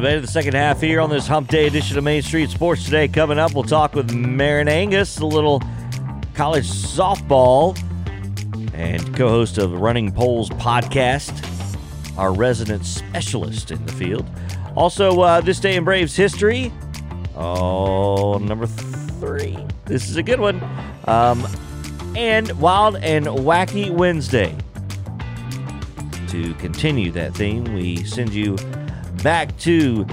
we made it the second half here on this Hump Day edition of Main Street Sports Today. Coming up, we'll talk with Marin Angus, a little college softball and co-host of Running Poles podcast, our resident specialist in the field. Also, uh, this day in Braves history. Oh, number three. This is a good one. Um, and Wild and Wacky Wednesday. To continue that theme, we send you back to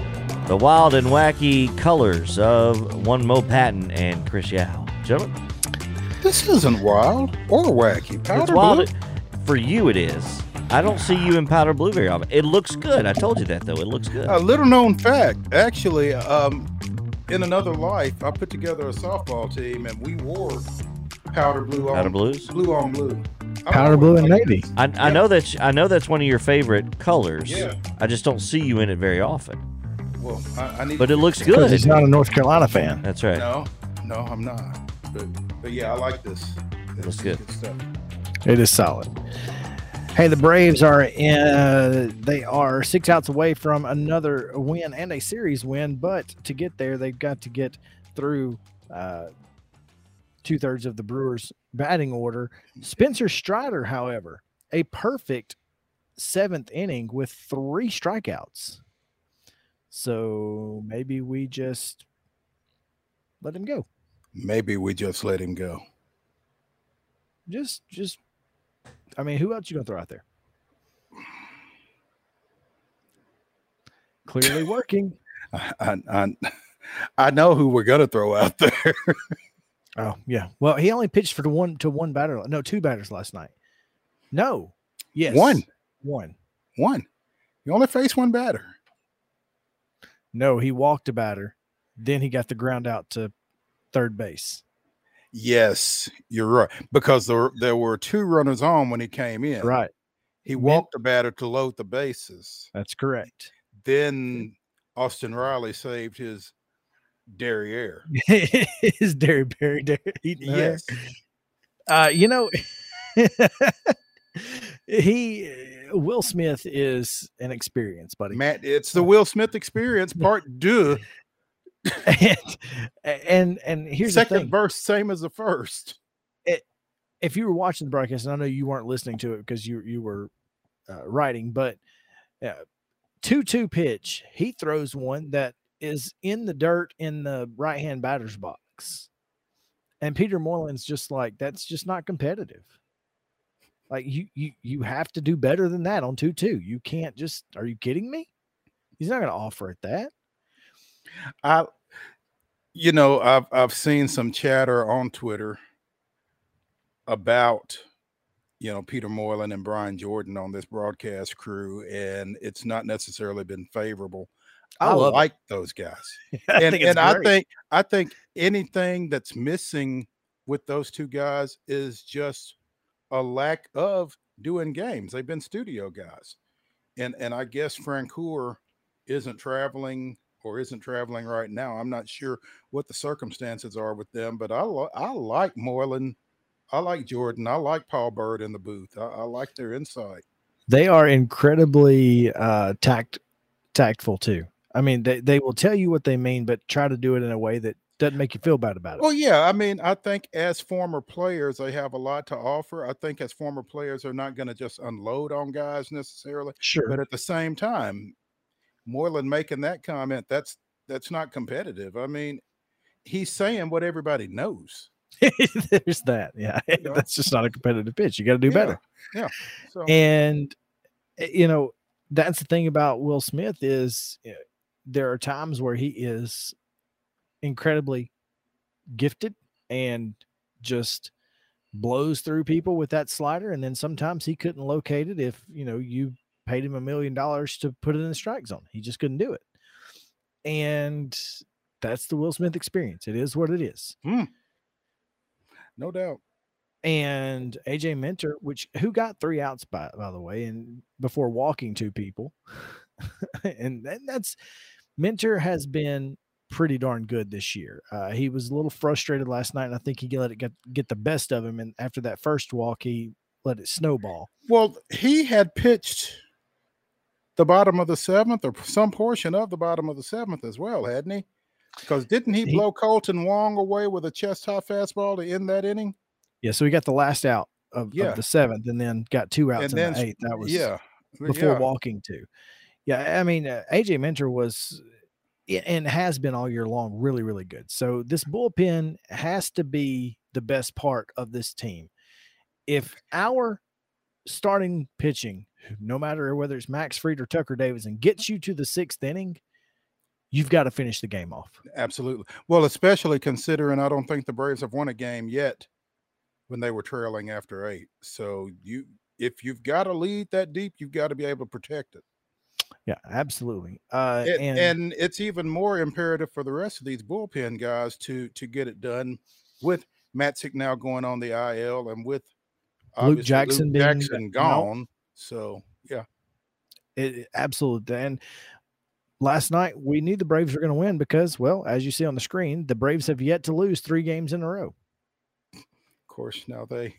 the wild and wacky colors of one Mo Patton and Chris Yao. Gentlemen, This isn't wild or wacky. Powder it's wild. blue? For you, it is. I don't see you in powder blue very often. It looks good. I told you that, though. It looks good. A little known fact, actually, um, in another life, I put together a softball team and we wore powder blue on Powder blues? blue on blue. I Powder blue and navy. I, I know that I know that's one of your favorite colors. Yeah. I just don't see you in it very often. Well, I, I need. But to it looks good. Because he's not a North Carolina fan. That's right. No, no, I'm not. But, but yeah, I like this. This Looks is good. stuff. It is solid. Hey, the Braves are in, uh, they are six outs away from another win and a series win, but to get there, they've got to get through uh, two thirds of the Brewers' batting order. Spencer Strider, however, a perfect seventh inning with three strikeouts. So maybe we just let him go. Maybe we just let him go. Just, just, I mean, who else you gonna throw out there? Clearly working. I, I, I, I know who we're gonna throw out there. Oh yeah. Well, he only pitched for the one to one batter. No, two batters last night. No. Yes. One. One. One. You only faced one batter. No, he walked a batter. Then he got the ground out to third base. Yes, you're right. Because there there were two runners on when he came in. Right. He walked the batter to load the bases. That's correct. Then Austin Riley saved his derriere. Is Derry Berry there? Yes. Uh, you know, he Will Smith is an experience, buddy. Matt, it's the Will Smith experience, part two. and, and and here's the Second verse, same as the first. if you were watching the broadcast, and I know you weren't listening to it because you you were uh, writing, but uh, two two pitch, he throws one that is in the dirt in the right hand batter's box, and Peter Moylan's just like that's just not competitive. Like you you you have to do better than that on two two. You can't just. Are you kidding me? He's not going to offer it that. I you know, I've I've seen some chatter on Twitter about you know Peter Moylan and Brian Jordan on this broadcast crew, and it's not necessarily been favorable. I, love it. like those guys. I and think and I think I think anything that's missing with those two guys is just a lack of doing games. They've been studio guys, and and I guess Francoeur isn't traveling or isn't traveling right now. I'm not sure what the circumstances are with them, but I lo- I like Moylan, I like Jordan, I like Paul Byrd in the booth. I, I like their insight. they are incredibly uh tact tactful too i mean they, they will tell you what they mean but try to do it in a way that doesn't make you feel bad about it Well, yeah, I mean, I think as former players, they have a lot to offer. I think as former players, they're not going to just unload on guys necessarily, sure but at the same time, Moylan making that comment, that's that's not competitive. I mean, he's saying what everybody knows. there's that yeah know? that's just not a competitive pitch you got to do Yeah, better Yeah. So and uh, you know that's the thing about will smith is uh, there are times where he is incredibly gifted and just blows through people with that slider and then sometimes he couldn't locate it if you know you paid him a million dollars to put it in the strike zone. He just couldn't do it. And that's the will smith experience. It is what it is. Hmm. No doubt. and AJ Minter, which who got three outs by by the way, and before walking two people, and, and that's Minter has been pretty darn good this year. Uh, he was a little frustrated last night, and I think he let it get get the best of him. And after that first walk, he let it snowball. Well, he had pitched the bottom of the seventh or some portion of the bottom of the seventh as well, hadn't he? Because didn't he, He- blow Kolten Wong away with a chest high fastball to end that inning? Yeah, so we got the last out of, Yeah. of the seventh, and then got two outs And in then the eighth. That was yeah. before yeah. walking to. Yeah, I mean uh, AJ Minter was and has been all year long really really good. So this bullpen has to be the best part of this team. If our starting pitching, no matter whether it's Max Fried or Tucker Davidson, gets you to the sixth inning, you've got to finish the game off. Absolutely. Well, especially considering I don't think the Braves have won a game yet when they were trailing after eight. So you if you've got a lead that deep, you've got to be able to protect it. Yeah, absolutely. Uh, and, and, and it's even more imperative for the rest of these bullpen guys to to get it done with Matzek now going on the IL and with Luke Jackson being Jackson out. gone. So yeah, It, absolutely. And last night we knew the Braves were going to win because, well, as you see on the screen, the Braves have yet to lose three games in a row. of course now they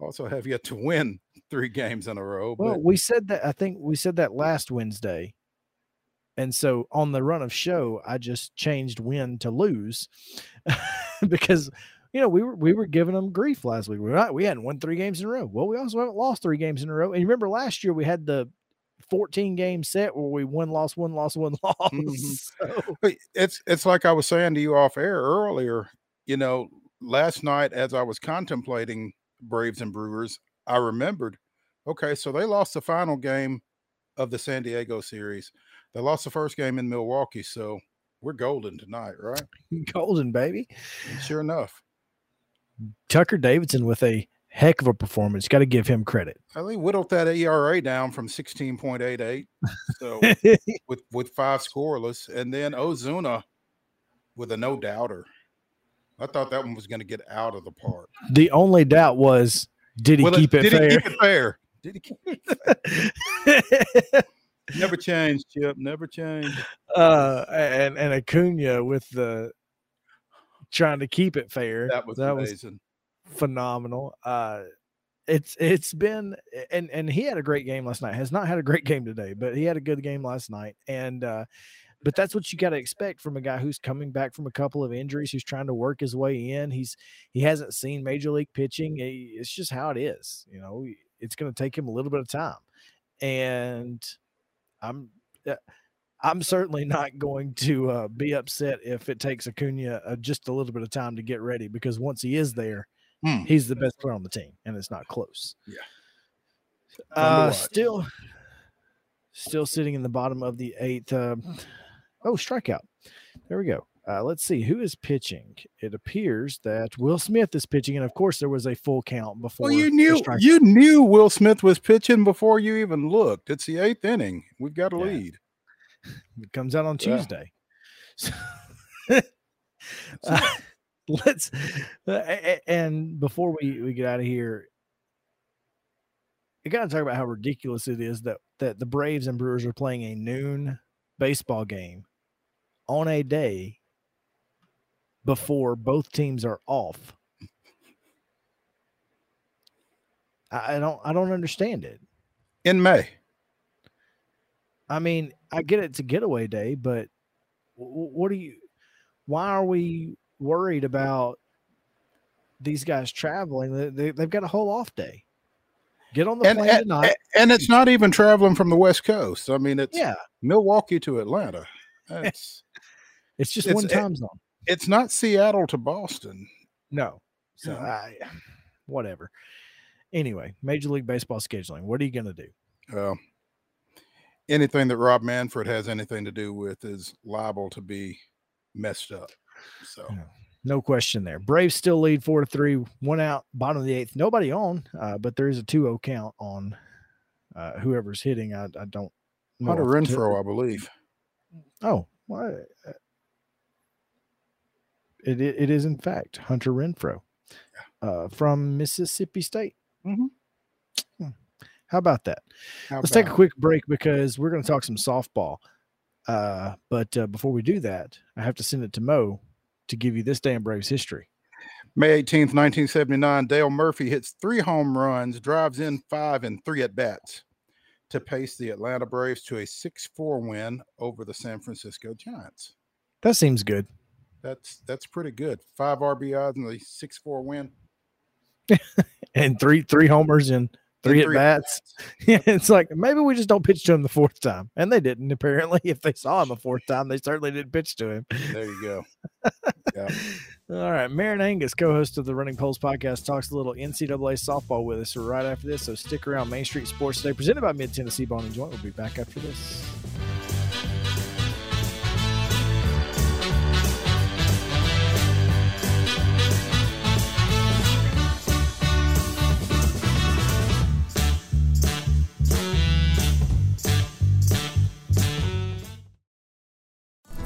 also have yet to win three games in a row. Well, But we said that. I think we said that last Wednesday. And so on the run of show, I just changed win to lose because you know we were we were giving them grief last week. We not, we hadn't won three games in a row. Well, we also haven't lost three games in a row. And you remember last year we had the 14 game set where we won, lost, one, lost, one, mm-hmm. lost. So, it's it's like I was saying to you off air earlier. You know, last night as I was contemplating Braves and Brewers, I remembered. Okay, so they lost the final game of the San Diego series. They lost the first game in Milwaukee, so we're golden tonight, right? golden baby. And sure enough, Tucker Davidson with a heck of a performance. Got to give him credit. I think whittled that ERA down from sixteen point eight eight. So with with five scoreless, and then Ozuna with a no doubter. I thought that one was going to get out of the park. the only doubt was did he Well, keep it fair? did he keep it fair? Did he keep it never changed, Chip? Never changed. uh, and and Acuna with the trying to keep it fair. That was that was phenomenal. Uh, it's it's been and and he had a great game last night. Has not had a great game today, but he had a good game last night. And uh, but that's what you got to expect from a guy who's coming back from a couple of injuries, who's trying to work his way in. He's he hasn't seen major league pitching. It's just how it is. You know, it's going to take him a little bit of time, and I'm. Uh, I'm certainly not going to uh, be upset if it takes Acuna uh, just a little bit of time to get ready because once he is there, Hmm. he's the best player on the team, and it's not close. Yeah. Uh, still, still sitting in the bottom of the eighth. Uh, oh, strikeout. There we go. Uh, let's see who is pitching. It appears that Will Smith is pitching, and of course, there was a full count before. Well, you knew you knew Will Smith was pitching before you even looked. It's the eighth inning. We've got a Yeah. lead. It comes out on Yeah. Tuesday. So, uh, let's uh, and before we we get out of here, I got to talk about how ridiculous it is that that the Braves and Brewers are playing a noon baseball game on a day before both teams are off. I, don't I don't understand it. In May. I mean, I get it's a getaway day, but what do you? Why are we worried about these guys traveling? They, they, they've got a whole off day. Get on the And, plane and, tonight. and it's not even traveling from the West Coast. I mean, it's yeah, Milwaukee to Atlanta. It's it's just it's- one time zone. it's not Seattle to Boston. No, so No. I, whatever. Anyway, Major League Baseball scheduling. What are you going to do? Uh, anything that Rob Manfred has anything to do with is liable to be messed up. So Yeah. No question there. Braves still lead four to three, one out, bottom of the eighth. Nobody on, uh, but there is a 2-0 count on uh, whoever's hitting. I, I don't know. Hunter off the tip- Renfroe, I believe. Oh, well, uh, it, it it is in fact Hunter Renfroe uh, from Mississippi State. Mhm. Hmm. How about that? How Let's take a quick break because we're going to talk some softball. Uh, but uh, before we do that, I have to send it to Mo to give you this damn Braves history. May 18th, 1979, Dale Murphy hits three home runs, drives in five and three at bats. to pace the Atlanta Braves to a 6 4 win over the San Francisco Giants. That seems good. That's that's pretty good. Five RBIs and a 6 4 win. and three three homers and three at bats. Yeah, it's like maybe we just don't pitch to him the fourth time, and they didn't. Apparently, if they saw him a fourth time, they certainly didn't pitch to him. There you go. yeah. All right, Marin Angus, co-host of the Running Poles podcast, talks a little NCAA softball with us right after this. So stick around. Main Street Sports Today, presented by Mid Tennessee Bone and Joint. We'll be back after this.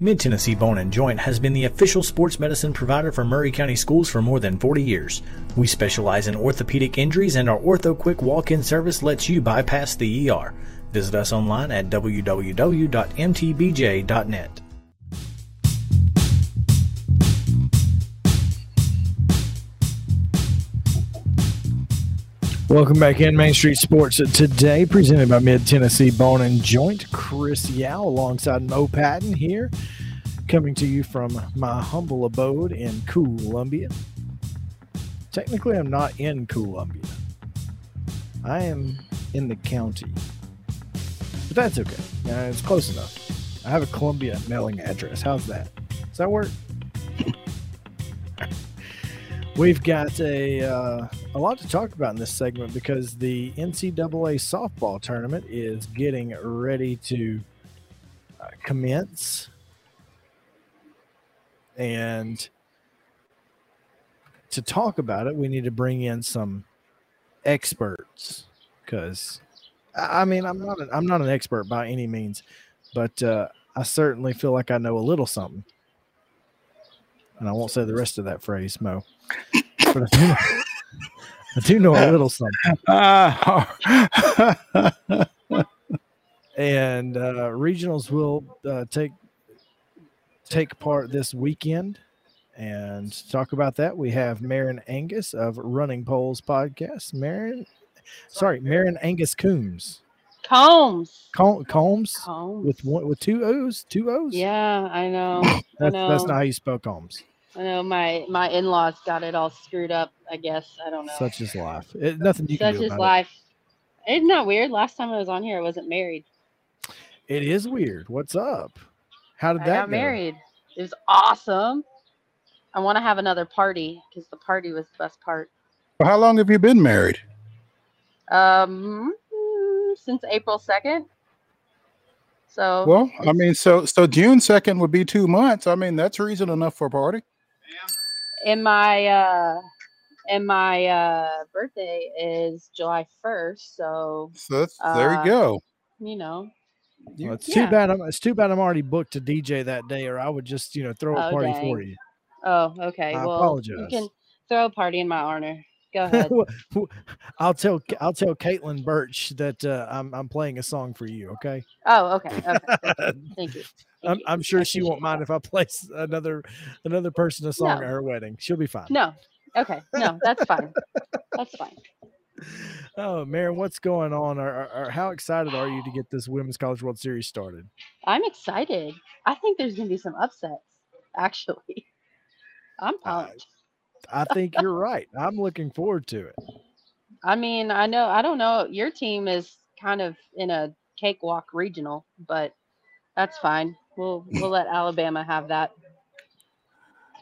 Mid Tennessee Bone and Joint has been the official sports medicine provider for Maury County Schools for more than 40 years. We specialize in orthopedic injuries, and our Ortho Quick walk in service lets you bypass the ER. Visit us online at www.mtbj.net. Welcome back in Main Street Sports today, presented by Mid Tennessee Bone and Joint. Chris Yao alongside Mo Patton here, coming to you from my humble abode in Columbia. Technically, I'm not in Columbia. I am in the county, but that's okay. Yeah, it's close enough. I have a Columbia mailing address. How's that? Does that work? We've got a uh, a lot to talk about in this segment because the NCAA softball tournament is getting ready to uh, commence, and to talk about it, we need to bring in some experts because I mean I'm not an, I'm not an expert by any means, but uh, I certainly feel like I know a little something. And I won't say the rest of that phrase, Mo. But I do know, I do know a little something. and uh, regionals will uh, take take part this weekend. And to talk about that, we have Marin Angus of Running Poles Podcast. Marin, sorry, Marin Angus Coombs. Combs. Col- Combs Combs. with one with two O's, two O's. Yeah, I know. that's I that's not how you spell Combs. I know my my in laws got it all screwed up. I guess I don't know. Such is life. It, nothing you can Such do is about life. Isn't that weird? Last time I was on here, I wasn't married. it. It is weird. What's up? How did I that got go? married. It was awesome. I want to have another party because the party was the best part. Well, how long have you been married? Um, since April second. So Well, I mean, so so June second would be two months. I mean, that's reason enough for a party. and my uh and my uh birthday is July 1st, so So that's, there Uh, you go. you know. Well, it's Yeah. too bad. I'm, it's too bad I'm already booked to DJ that day, or I would just you know throw a Oh, party dang. for you. Oh, okay. I well, apologize. you can throw a party in my honor. Go ahead. I'll tell I'll tell Caitlin Birch that uh, I'm I'm playing a song for you. Okay. oh, okay. Okay. Thank you. Thank I'm. I'm I sure she won't mind that. if I play another another person a song No. at her wedding. She'll be fine. No. Okay. No, that's fine. That's fine. Oh, Maren, what's going on? Or, or, or how excited are you to get this Women's College World Series started? I'm excited. I think there's gonna be some upsets. Actually, I'm pumped. I think you're right. I'm looking forward to it. I mean, I know. I don't know. Your team is kind of in a cakewalk regional, but that's fine. We'll we'll let Alabama have that.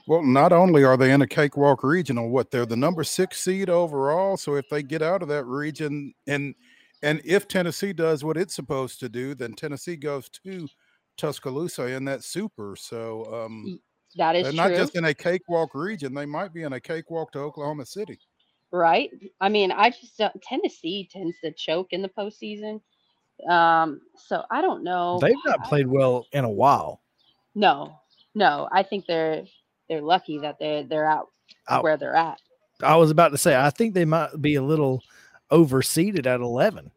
Well, not only are they in a cakewalk regional, what they're the number six seed overall. So if they get out of that region, and and if Tennessee does what it's supposed to do, then Tennessee goes to Tuscaloosa in that super. So um, That is they're true, not just in a cakewalk region; they might be in a cakewalk to Oklahoma City. right? I mean, I just don't, Tennessee tends to choke in the postseason. Um, so I don't know. They've not played well in a while. No, no. I think they're they're lucky that they're they're out Out. where they're at. I was about to say I think they might be a little overseeded at 11.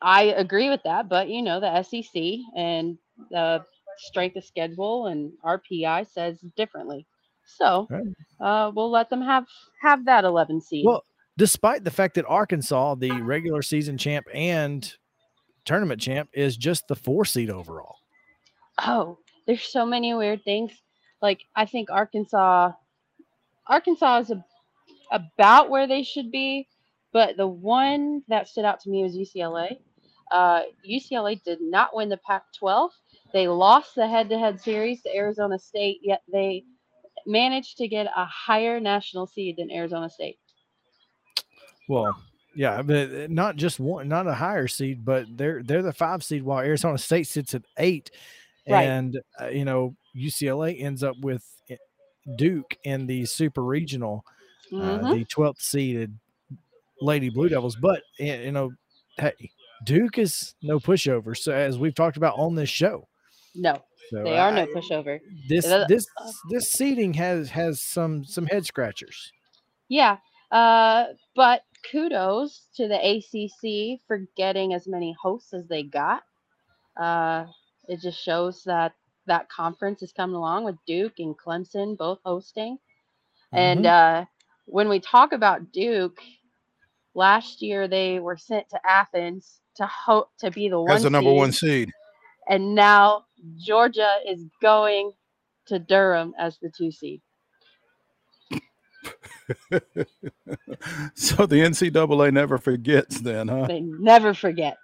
I agree with that, but you know, the SEC and the strength of schedule and RPI says differently. So Right. uh, we'll let them have have that 11 seed. Well, despite the fact that Arkansas, the regular season champ and tournament champ, is just the four seed overall. oh, there's so many weird things. Like I think Arkansas, Arkansas is a, about where they should be, but the one that stood out to me was UCLA. Uh, UCLA did not win the Pac-12. They lost the head-to-head series to Arizona State, yet they managed to get a higher national seed than Arizona State. Well, yeah, but uh, not just one, not a higher seed, but they're they're the five seed while Arizona State sits at eight, Right. and uh, you know UCLA ends up with uh, Duke in the super regional, uh, Mhm. the twelfth seeded Lady Blue Devils. But you know, hey, Duke is no pushover. So as we've talked about on this show, No, so they are no pushover. This Uh, this this seating has has some some head scratchers. Yeah, uh, but kudos to the ACC for getting as many hosts as they got. Uh, it just shows that that conference is coming along with Duke and Clemson both hosting. And Mm-hmm. uh, when we talk about Duke, last year they were sent to Athens to hope to be the one As the number one seed, seed. and now Georgia is going to Durham as the two seed. so the NCAA never forgets, then, huh? They never forget.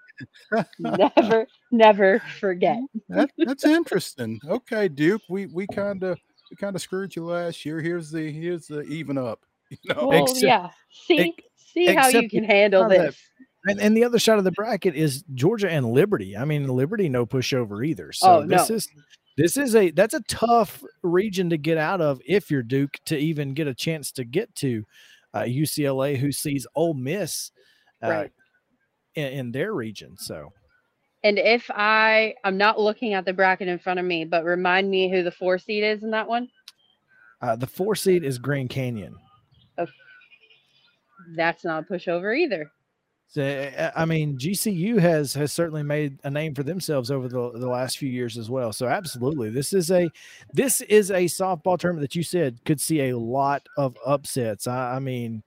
never, never forget. That, that's interesting. Okay, Duke, we we kind of we kind of screwed you last year. Here's the here's the even up. You know, Well, Except- yeah. See, see how you can handle of that- this. And, and the other side of the bracket is Georgia and Liberty. I mean, Liberty no pushover either. So Oh, this no. is this is a that's a tough region to get out of if you're Duke to even get a chance to get to uh, UCLA, who sees Ole Miss uh, Right. in, in their region. So And if I, I'm not looking at the bracket in front of me, but remind me who the four seed is in that one. uh, the four seed is Grand Canyon. That's not a pushover either. So, uh, I mean, GCU has has certainly made a name for themselves over the, the last few years as well. So, absolutely, this is a this is a softball tournament that you said could see a lot of upsets. I, I mean,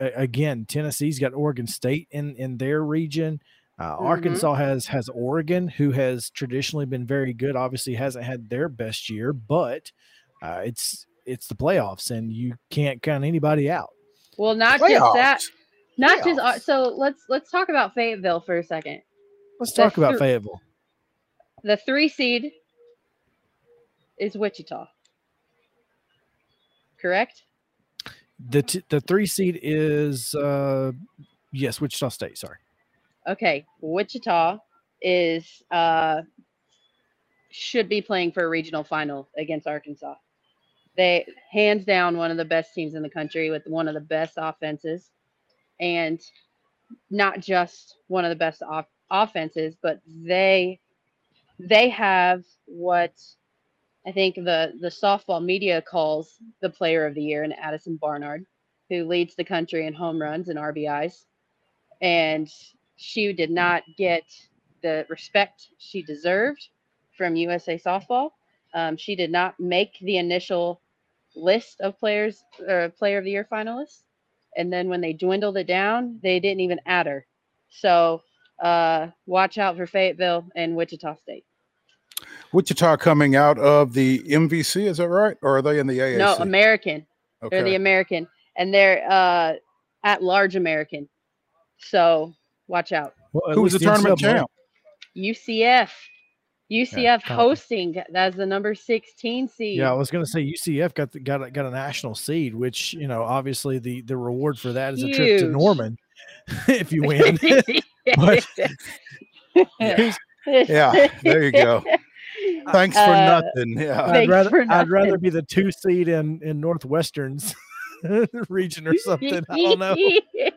a- again, Tennessee's got Oregon State in in their region. Uh, Mhm. Arkansas has has Oregon, who has traditionally been very good. Obviously, hasn't had their best year, but uh, it's it's the playoffs, and you can't count anybody out. Well, not just that, Playoffs. not just. uh, Playoffs. So let's let's talk about Fayetteville for a second. Let's The talk about thr- Fayetteville. The three seed is Wichita. Correct. The t- the three seed is uh yes, Wichita State. Sorry. Okay, Wichita is uh, should be playing for a regional final against Arkansas. They hands down one of the best teams in the country with one of the best offenses, and not just one of the best off- offenses, but they they have what I think the the softball media calls the player of the year in Addison Barnard, who leads the country in home runs and RBIs. And she did not get the respect she deserved from USA Softball. Um, she did not make the initial list of players or player of the year finalists. And then when they dwindled it down, they didn't even add her. So uh, watch out for Fayetteville and Wichita State. Wichita coming out of the MVC, is that right? Or are they in the AAC? No, American. okay. They're the American, and they're uh, at large American. So watch out. Well, at Who was the tournament champ? UCF. UCF copy. hosting as the number 16 seed. Yeah, I was going to say UCF got the, got a, got a national seed, which you know obviously the the reward for that is a trip to Norman if you win. But- Yeah, there you go. Thanks for Uh, nothing. Yeah. I'd rather for I'd rather be the two seed in in Northwestern's region or something. I don't know.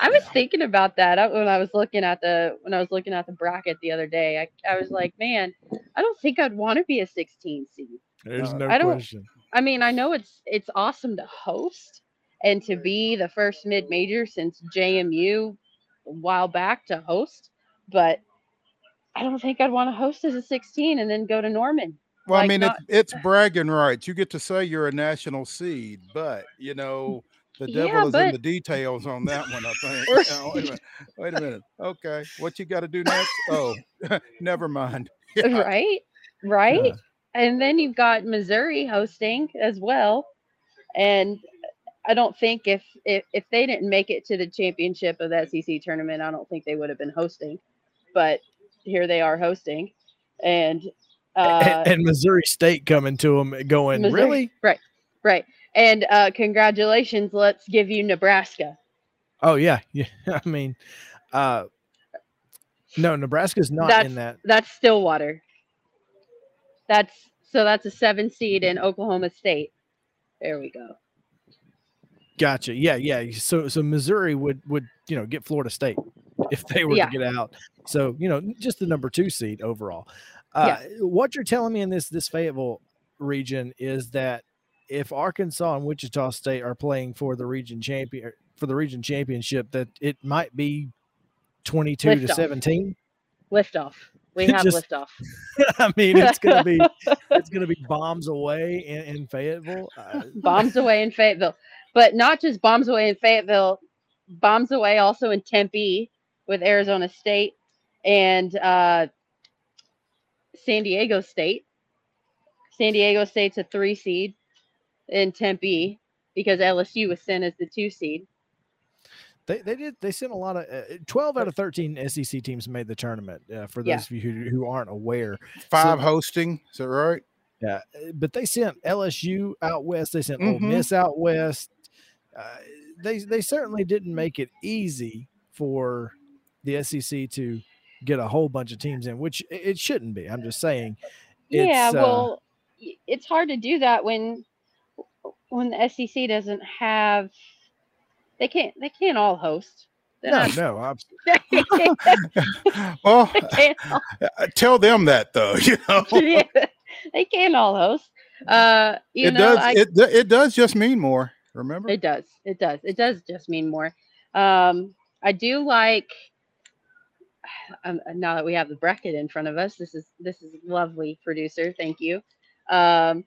I was thinking about that when I was looking at the when I was looking at the bracket the other day. I, I was like, man, I don't think I'd want to be a 16 seed. There's Uh, no I don't- question. I mean, I know it's it's awesome to host and to be the first mid major since JMU a while back to host, but I don't think I'd want to host as a 16 and then go to Norman. Well, I mean, not- it's, it's bragging rights. You get to say you're a national seed, but you mm, know, the Yeah, devil is in the details on that one, I think. Now, oh, wait, a minute. wait a minute. Okay. What you got to do next? Oh, never mind. Uh, yeah. right right and then you've got missouri hosting as well and i don't think if, if if they didn't make it to the championship of the sec tournament i don't think they would have been hosting but here they are hosting and uh and, and Missouri State coming to them, going Missouri- really? right right and uh congratulations let's give you nebraska Oh yeah, yeah. I mean, uh, no, Nebraska's not That's- in that. that's stillwater that's so that's a seven seed in oklahoma state there we go Gotcha. Yeah, yeah. So so Missouri would would you know get Florida State if they were Yeah. to get out. So you know just the number two seed overall. Uh, What you're telling me in this this Fayetteville region is that if Arkansas and Wichita State are playing for the region champion for the region championship, that it might be 22 to Liftoff. 17. liftoff we have Just- liftoff I mean, it's gonna be it's gonna be bombs away in, in Fayetteville. Uh, bombs away in Fayetteville, but not just bombs away in Fayetteville, bombs away also in Tempe with Arizona State and uh, San Diego State. San Diego State's a three seed in Tempe because LSU was sent as the two seed. They, they did they sent a lot of uh, 12 out of 13 SEC teams made the tournament uh, for those Yeah. of you who, who aren't aware. Five So- hosting. Is that right? Yeah, uh, but they sent LSU out west. They sent Ole Mhm. Miss out west. Uh, they they certainly didn't make it easy for the SEC to get a whole bunch of teams in, which it- shouldn't be. I'm just saying. yeah, It's, uh, well, y- it's hard to do that when when the SEC doesn't have they can't they can't all host. They're No, not- no, I'm, well, they can't all uh, tell them that though. You know, Yeah, they can't all host. Uh, you it know, does. I, it it does just mean more. Remember? it does. It does. It does just mean more. Um, I do like. Um, now that we have the bracket in front of us, this is this is lovely, producer. Thank you. Um,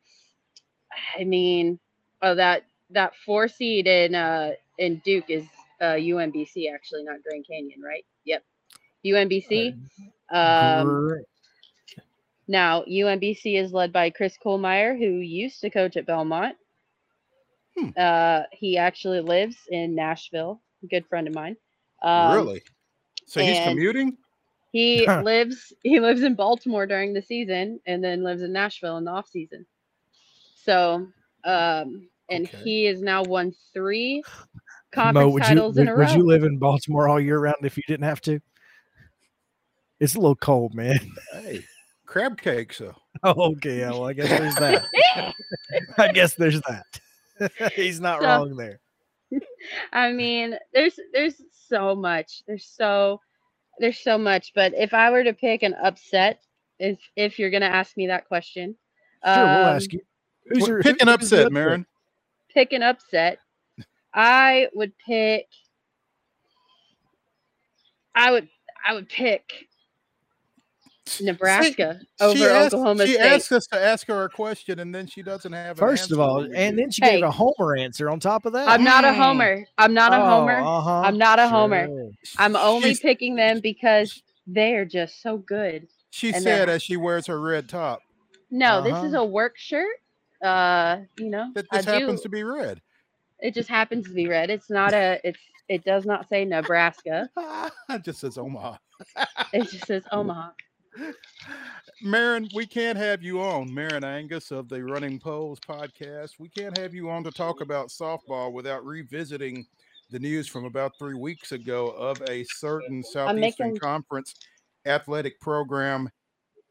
I mean, oh that that four seed in uh in Duke is uh UMBC actually, not Grand Canyon, right? Yep, UMBC. Um, Now, UMBC is led by Chris Kohlmeyer, who used to coach at Belmont. Hmm. Uh, he actually lives in Nashville, a good friend of mine. Um, really? So he's commuting. He lives he lives in Baltimore during the season and then lives in Nashville in the off season. So, um, and Okay. he has now won three Mo, conference would you titles in would, a would row. you live in Baltimore all year round if you didn't have to? It's a little cold, man. Hey, crab cake. So Oh, okay. Yeah, well, I guess there's that. I guess there's that. He's not So- wrong there. I mean, there's there's so much. There's so there's so much. But if I were to pick an upset, if if you're gonna ask me that question, Sure, we'll um, ask you. Who's your pick an who's the upset, Marin. pick an upset, I would pick. I would I would pick Nebraska over she asked, Oklahoma she State. asked us to ask her a question, and then she doesn't have. an First of all, and then she gave a homer answer on top of that. I'm not a Mm. homer. I'm not a homer. Oh, uh-huh. I'm not a homer. I'm only She's- picking them because they're just so good. She and said as she wears her red top No, this is Uh-huh. a work shirt. Uh, you know, that I this do. happens to be red. It just happens to be red. It's not a. It's. It does not say Nebraska. it just says Omaha. It just says Omaha. Marin, we can't have you on, Marin Angus of the Running Poles podcast. We can't have you on to talk about softball without revisiting the news from about three weeks ago of a certain Southeastern making- Conference athletic program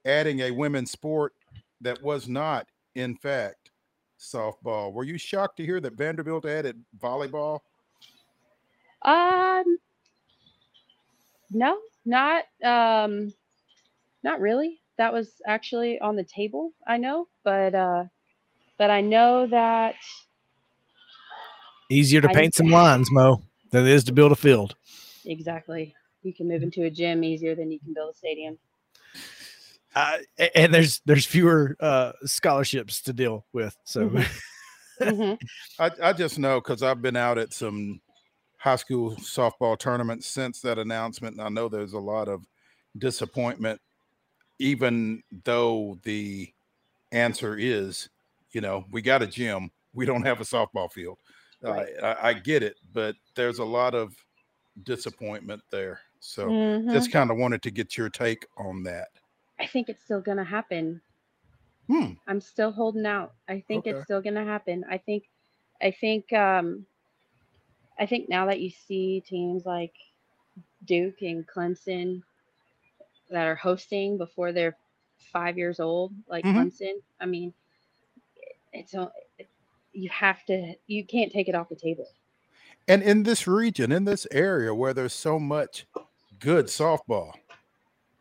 adding a women's sport that was not, in fact, softball. Were you shocked to hear that Vanderbilt added volleyball? Um, no, not um, not really. That was actually on the table. I know, but uh, but I know that Easier to I paint just- some lines, Mo, than it is to build a field. exactly. You can move into a gym easier than you can build a stadium. Uh, and there's there's fewer uh, scholarships to deal with. So Mhm. Mhm. I, I just know because I've been out at some high school softball tournaments since that announcement. And I know there's a lot of disappointment, even though the answer is, you know, we got a gym, we don't have a softball field. Right. I, I, I get it, but there's a lot of disappointment there. So Mhm. just kind of wanted to get your take on that. I think it's still gonna happen. Hmm. I'm still holding out. I think Okay. it's still gonna happen. I think I think um I think now that you see teams like Duke and Clemson that are hosting before they're five years old, like Mhm. Clemson, I mean it's a, you have to you can't take it off the table. And in this region, in this area where there's so much good softball,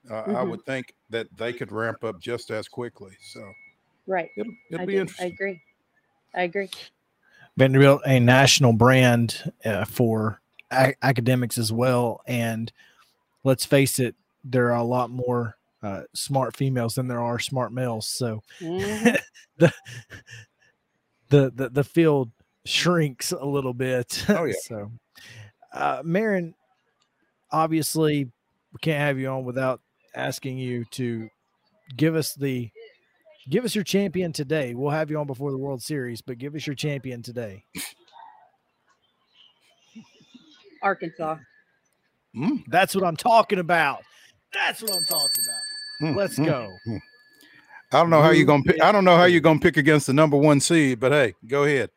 uh, I Mhm. would think that they could ramp up just as quickly. So Right. it'll, it'll I, be do- I agree. I agree. Vanderbilt, a national brand uh, for a- academics as well. And let's face it, there are a lot more uh, smart females than there are smart males. So Mhm. the, the the the field shrinks a little bit. Oh, yeah. so, uh, Marin, obviously, we can't have you on without asking you to give us the give us your champion today. We'll have you on before the World Series, but give us your champion today. Arkansas. Mm, That's what I'm talking about. That's what I'm talking about. mm, Let's mm. go. I don't know how you're gonna pick. I don't know how you're gonna pick against the number one seed, but hey, go ahead.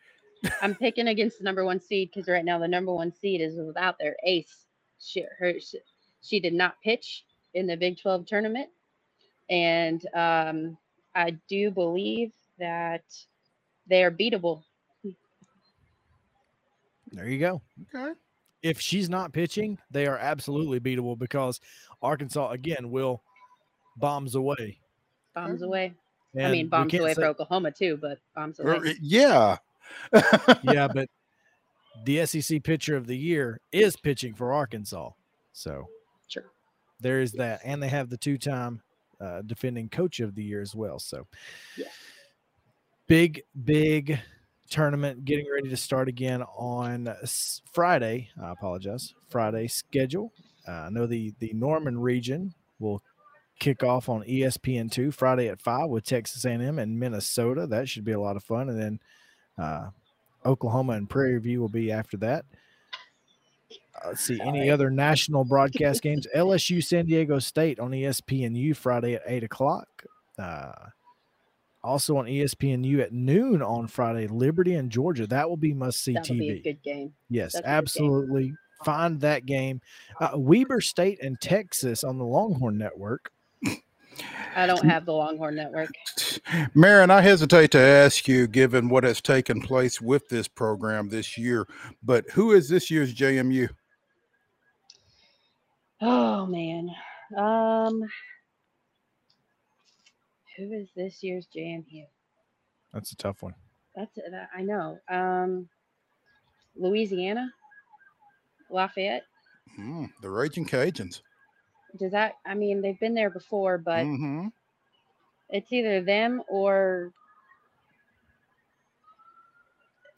I'm picking against the number one seed because right now the number one seed is without their ace. She, her, she, she did not pitch in the Big 12 tournament. And um, I do believe that they are beatable. There you go. Okay. if she's not pitching, they are absolutely beatable because Arkansas again will bombs away. Bombs away. I mean, bombs away say- for Oklahoma too, but bombs away. Yeah. yeah, but the SEC pitcher of the year is pitching for Arkansas, so Sure. there is that, and they have the two-time uh, defending coach of the year as well. So, Yeah. big, big tournament getting ready to start again on Friday. I apologize. Friday schedule. Uh, I know the the Norman region will kick off on E ESPN two Friday at five with Texas A&M and Minnesota. That should be a lot of fun. And then uh, Oklahoma and Prairie View will be after that. Uh, let's see any other national broadcast games. LSU San Diego State on ESPNU Friday at eight o'clock. Uh, also on ESPNU at noon on Friday, Liberty and Georgia. That will be must see That'll be a TV. good game. Yes, That's a good game. absolutely find that game. Uh, Weber State and Texas on the Longhorn Network. I don't have the Longhorn Network. Marin, I hesitate to ask you, given what has taken place with this program this year, but who is this year's JMU? Oh man. Um who is this year's JMU? That's a tough one. That's that I know. Um Louisiana? Lafayette? Hmm, the Raging Cajuns. Does that I mean they've been there before, but hmm it's either them or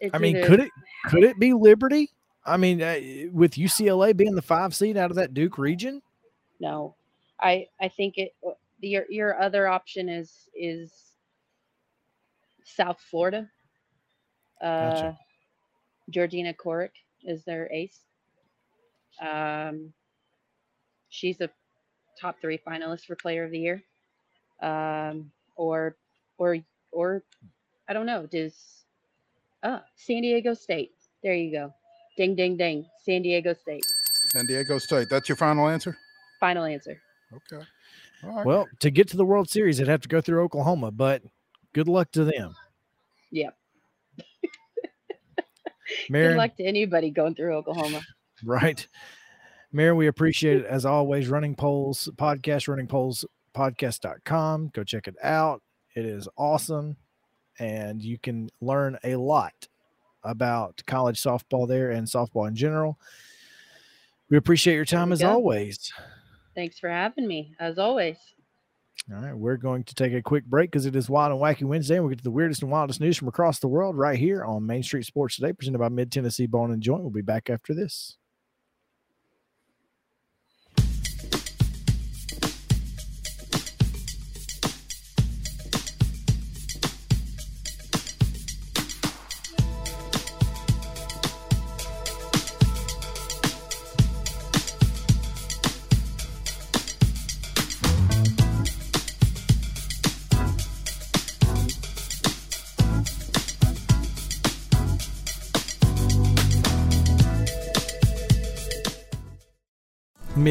it's I mean, either- could it could it be Liberty? I mean, uh, with UCLA being the five seed out of that Duke region, no i i think it uh, your your other option is is south florida uh Gotcha. georgina Corrick is their ace um she's a top three finalist for player of the year um or or or i don't know does ah san diego state there you go ding ding ding san diego state San Diego State. That's your final answer? final answer Okay. All right. well, to get to the World Series, they'd have to go through Oklahoma. But good luck to them. Yep. Marin, Good luck to anybody going through Oklahoma. Right? Mayor, we appreciate it as always. Running Polls podcast, running polls podcast.com. Go check it out. It is awesome. And you can learn a lot about college softball there and softball in general. We appreciate your time as go. always. Thanks for having me, as always. All right, we're going to take a quick break because it is Wild and Wacky Wednesday. And we get to the weirdest and wildest news from across the world right here on Main Street Sports Today, presented by Mid Tennessee Bone and Joint. We'll be back after this.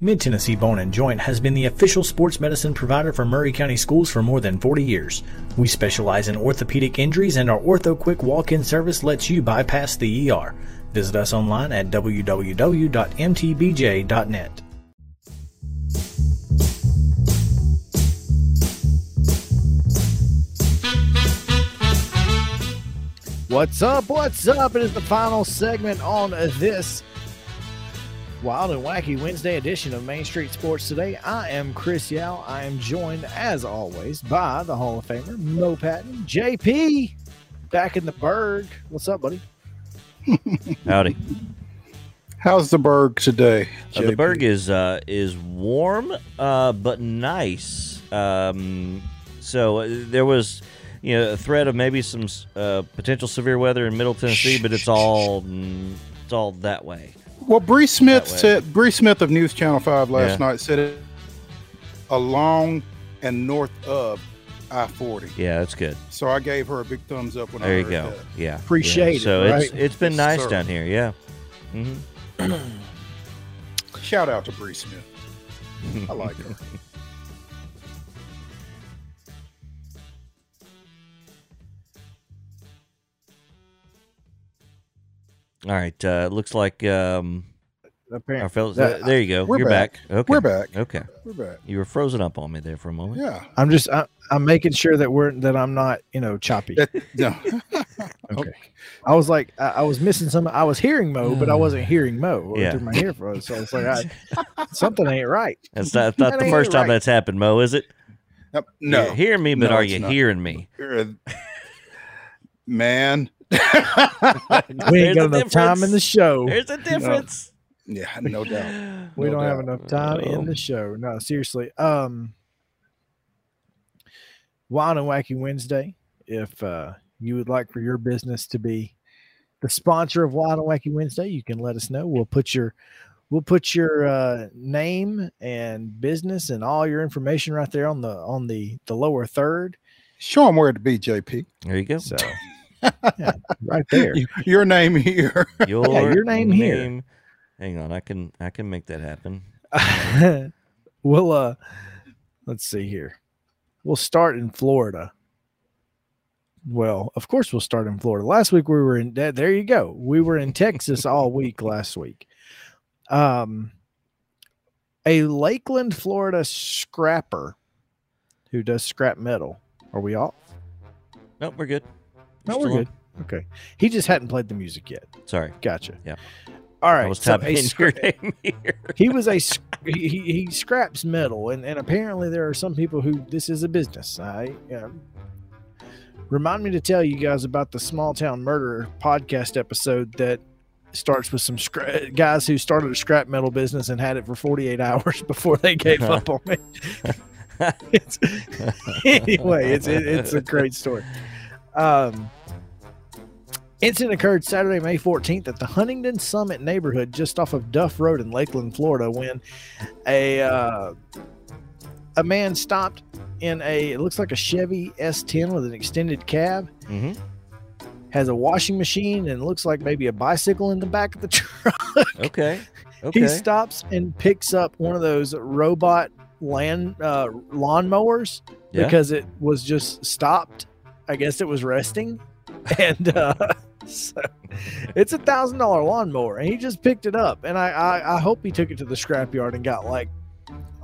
Mid Tennessee Bone and Joint has been the official sports medicine provider for Maury County Schools for more than 40 years. We specialize in orthopedic injuries, and our Ortho Quick walk in service lets you bypass the ER. Visit us online at www.mtbj.net. What's up? What's up? It is the final segment on this Wild and Wacky Wednesday edition of Main Street Sports Today. I am Chris Yao. I am joined, as always, by the Hall of Famer, Mo Patton. JP, back in the Berg. What's up, buddy? Howdy. How's the Berg today? Uh, the JP? Berg is uh, is warm, uh, but nice. Um, so uh, there was, you know, a threat of maybe some uh, potential severe weather in Middle Tennessee, but it's all mm, it's all that way. Well, Bree Smith said Bree Smith of News Channel Five last Yeah. night said it along and north of I forty. Yeah, that's good. So I gave her a big thumbs up when I There you go. that. Yeah, Appreciate yeah. it, So it's it's been Yes, nice sir. down here. Yeah. hmm Shout out to Bree Smith. I like her. All right. Uh, looks like um, Apparently, our fellas. that- there you go. we're You're back. back. Okay. We're back. Okay. We're back. You were frozen up on me there for a moment. Yeah. I'm just I, I'm making sure that we're that I'm not you know choppy. No. Okay. I was like I, I was missing some. I was hearing Mo, but I wasn't hearing Mo Yeah. through my earphones. So it's like I, something ain't right. That's not, that's not That the first time right. that's happened, Mo, is it? No. You're hearing me, but No, are you not. hearing me? Man. We ain't There's got a enough time in the show. There's a difference. yeah, no doubt. we No don't have enough time in the show. No, seriously. Um, Wild and Wacky Wednesday. If uh, you would like for your business to be the sponsor of Wild and Wacky Wednesday, you can let us know. We'll put your we'll put your uh, name and business and all your information right there on the on the the lower third. Show them where to be, JP. There you go. So yeah, right there. Your name here. Your, your name here. Hang on, I can I can make that happen. we'll uh let's see here. We'll start in Florida. Well, of course we'll start in Florida. Last week we were in that there you go. We were in Texas all week last week. Um a Lakeland, Florida scrapper who does scrap metal. Are we off? Nope, we're good. No, We're good. Okay. He just hadn't played the music yet. Sorry. Gotcha. Yeah. All right. I was so a scra- your name here. he was a he, he, he scraps metal and, and apparently there are some people who this is a business i uh, remind me to tell you guys about the small town murder podcast episode that starts with some scra- guys who started a scrap metal business and had it for 48 hours before they gave up on it it's, anyway it's it, it's a great story um Incident occurred Saturday, May 14th at the Huntington Summit neighborhood just off of Duff Road in Lakeland, Florida, when a uh, a man stopped in a it looks like a Chevy S10 with an extended cab, hmm has a washing machine, and looks like maybe a bicycle in the back of the truck. Okay. Okay. He stops and picks up one of those robot land uh, lawnmowers Yeah. because it was just stopped. I guess it was resting, and uh, so it's a thousand dollar lawnmower, and he just picked it up. And I, I I hope he took it to the scrapyard and got like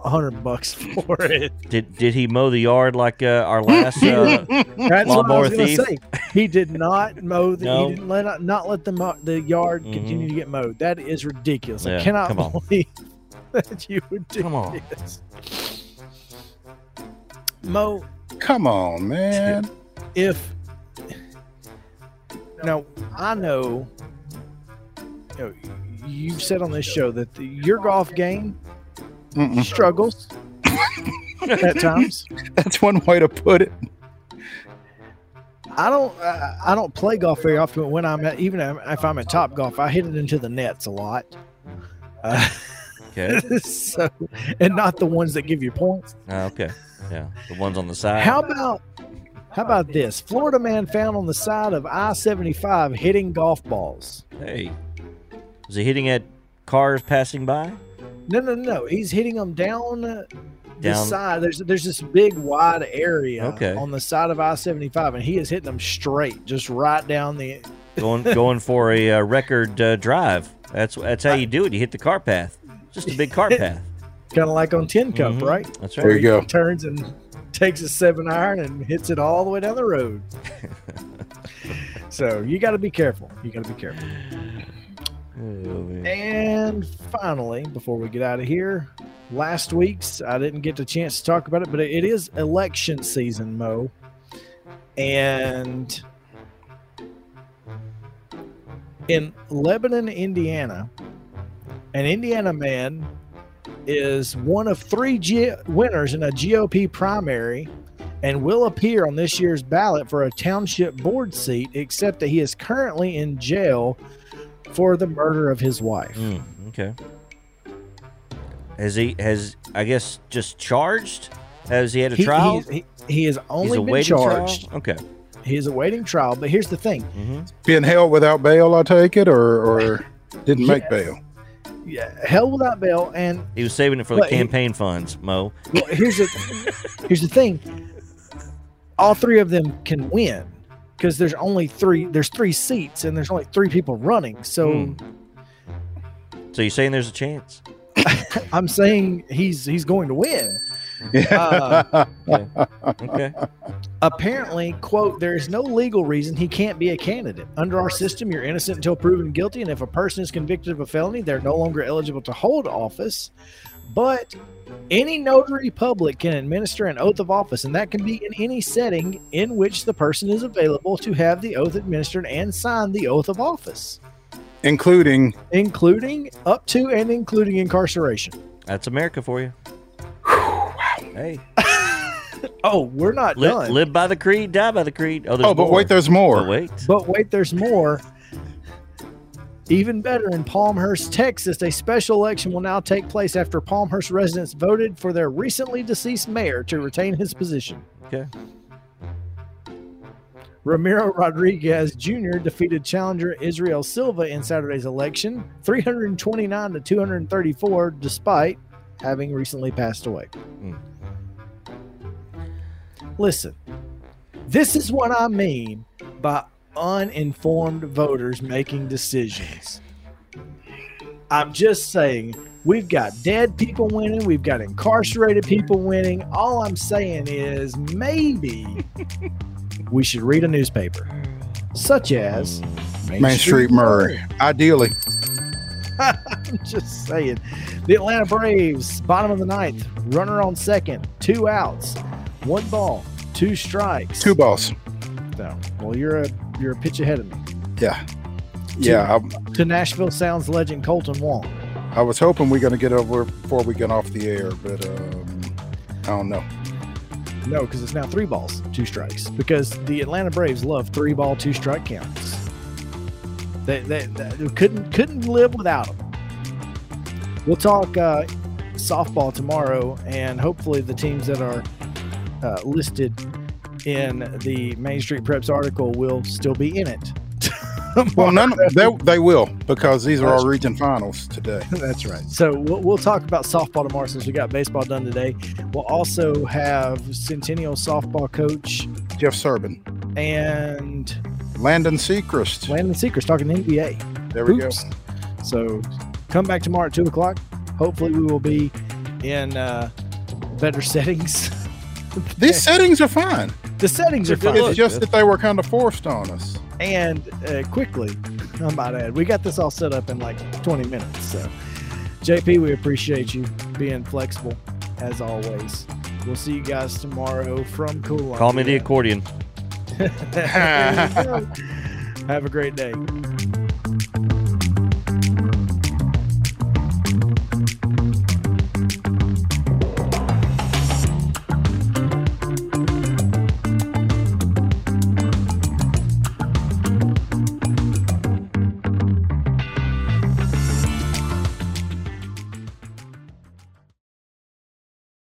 a hundred bucks for it. Did did he mow the yard like uh, our last? Uh, That's what I Lawnmower was thief? say. He did not mow. The, No. He didn't let not let the mo- the yard Mhm. continue to get mowed. That is ridiculous. Yeah, I cannot come on. believe that you would do Come on. this. Mo, Come on, man. if now I know, you know, you've said on this show that the, your golf game Mm-mm. struggles at times. That's one way to put it. I don't. I, I don't play golf very often. but When I'm at, even if I'm at Top Golf, I hit it into the nets a lot. Uh, okay. so, and not the ones that give you points. Uh, okay. Yeah. The ones on the side. How about how about this? Florida man found on the side of I-75 hitting golf balls. Hey. Was he hitting at cars passing by? No, no, no. He's hitting them down the Down- side. There's there's this big wide area Okay. on the side of I-75, and he is hitting them straight, just right down the. Going going for a uh, record uh, drive. That's that's how you do it. You hit the car path. Just a big car path. Kind of like on Tin Cup, Mhm. right? That's right. There you go. Turns and takes a seven iron and hits it all the way down the road. so you got to be careful. You got to be careful. Oh. And finally, before we get out of here, last week's I didn't get the chance to talk about it, but it, it is election season, Mo. And in Lebanon, Indiana, an Indiana man is one of three G- winners in a GOP primary and will appear on this year's ballot for a township board seat, except that he is currently in jail for the murder of his wife. Mm, okay. Has he has I guess just charged? Has he had a He, trial? he, he, he has only been awaiting trial? charged. Okay. He is awaiting trial, but here's the thing: hmm Being held without bail, I take it, or or didn't make bail. Yeah, hell without bail. And He was saving it for the But he- campaign funds, Mo. well, here's the here's the thing: all three of them can win because there's only three. There's three seats, and there's only three people running. So Hmm. So you're saying there's a chance? I'm saying he's he's going to win. Uh, Okay. apparently, quote, there is no legal reason he can't be a candidate. Under our system, you're innocent until proven guilty, and if a person is convicted of a felony, they're no longer eligible to hold office. But any notary public can administer an oath of office, and that can be in any setting in which the person is available to have the oath administered and sign the oath of office, including including up to and including incarceration. That's America for you. Hey, Oh, we're not li- done. live by the creed, die by the creed. Oh, oh, but more. wait, there's more. But wait. But wait, there's more. Even better, in Palmhurst, Texas, a special election will now take place after Palmhurst residents voted for their recently deceased mayor to retain his position. Okay. Ramiro Rodriguez Jr. defeated challenger Israel Silva in Saturday's election, 329 to 234, despite having recently passed away. Mm. Listen, this is what I mean by uninformed voters making decisions. I'm just saying, we've got dead people winning, we've got incarcerated people winning. All I'm saying is maybe we should read a newspaper, such as Main Street Maury. Ideally, I'm just saying. The Atlanta Braves, bottom of the ninth, runner on second, two outs, one ball, two strikes. two balls. No. Well, you're a you're a pitch ahead of me. Yeah, yeah. To Nashville Sounds legend Kolten Wong. I, I was hoping we are going to get over before we get off the air, but um, I don't know. No, because it's now three balls, two strikes. Because the Atlanta Braves love three ball, two strike counts. They, they, they couldn't couldn't live without them. We'll talk uh, softball tomorrow, and hopefully the teams that are uh, listed in the Main Street Preps article will still be in it. Well, none. Of, they, they will because these are That's- our region finals today. That's right. So we'll, we'll talk about softball tomorrow since we got baseball done today. We'll also have Centennial softball coach Jeff Servin, and Landon Seacrest. Landon Seekers talking NBA. There we go. So come back tomorrow at two o'clock. Hopefully we will be in uh, better settings. Go. These settings are fine. The settings are fine. good. It's just that they were kind of forced on us. and uh, quickly. I might add, we got this all set up in like 20 minutes. So, JP, we appreciate you being flexible as always. We'll see you guys tomorrow from Cool. Call me the accordion. Have a great day.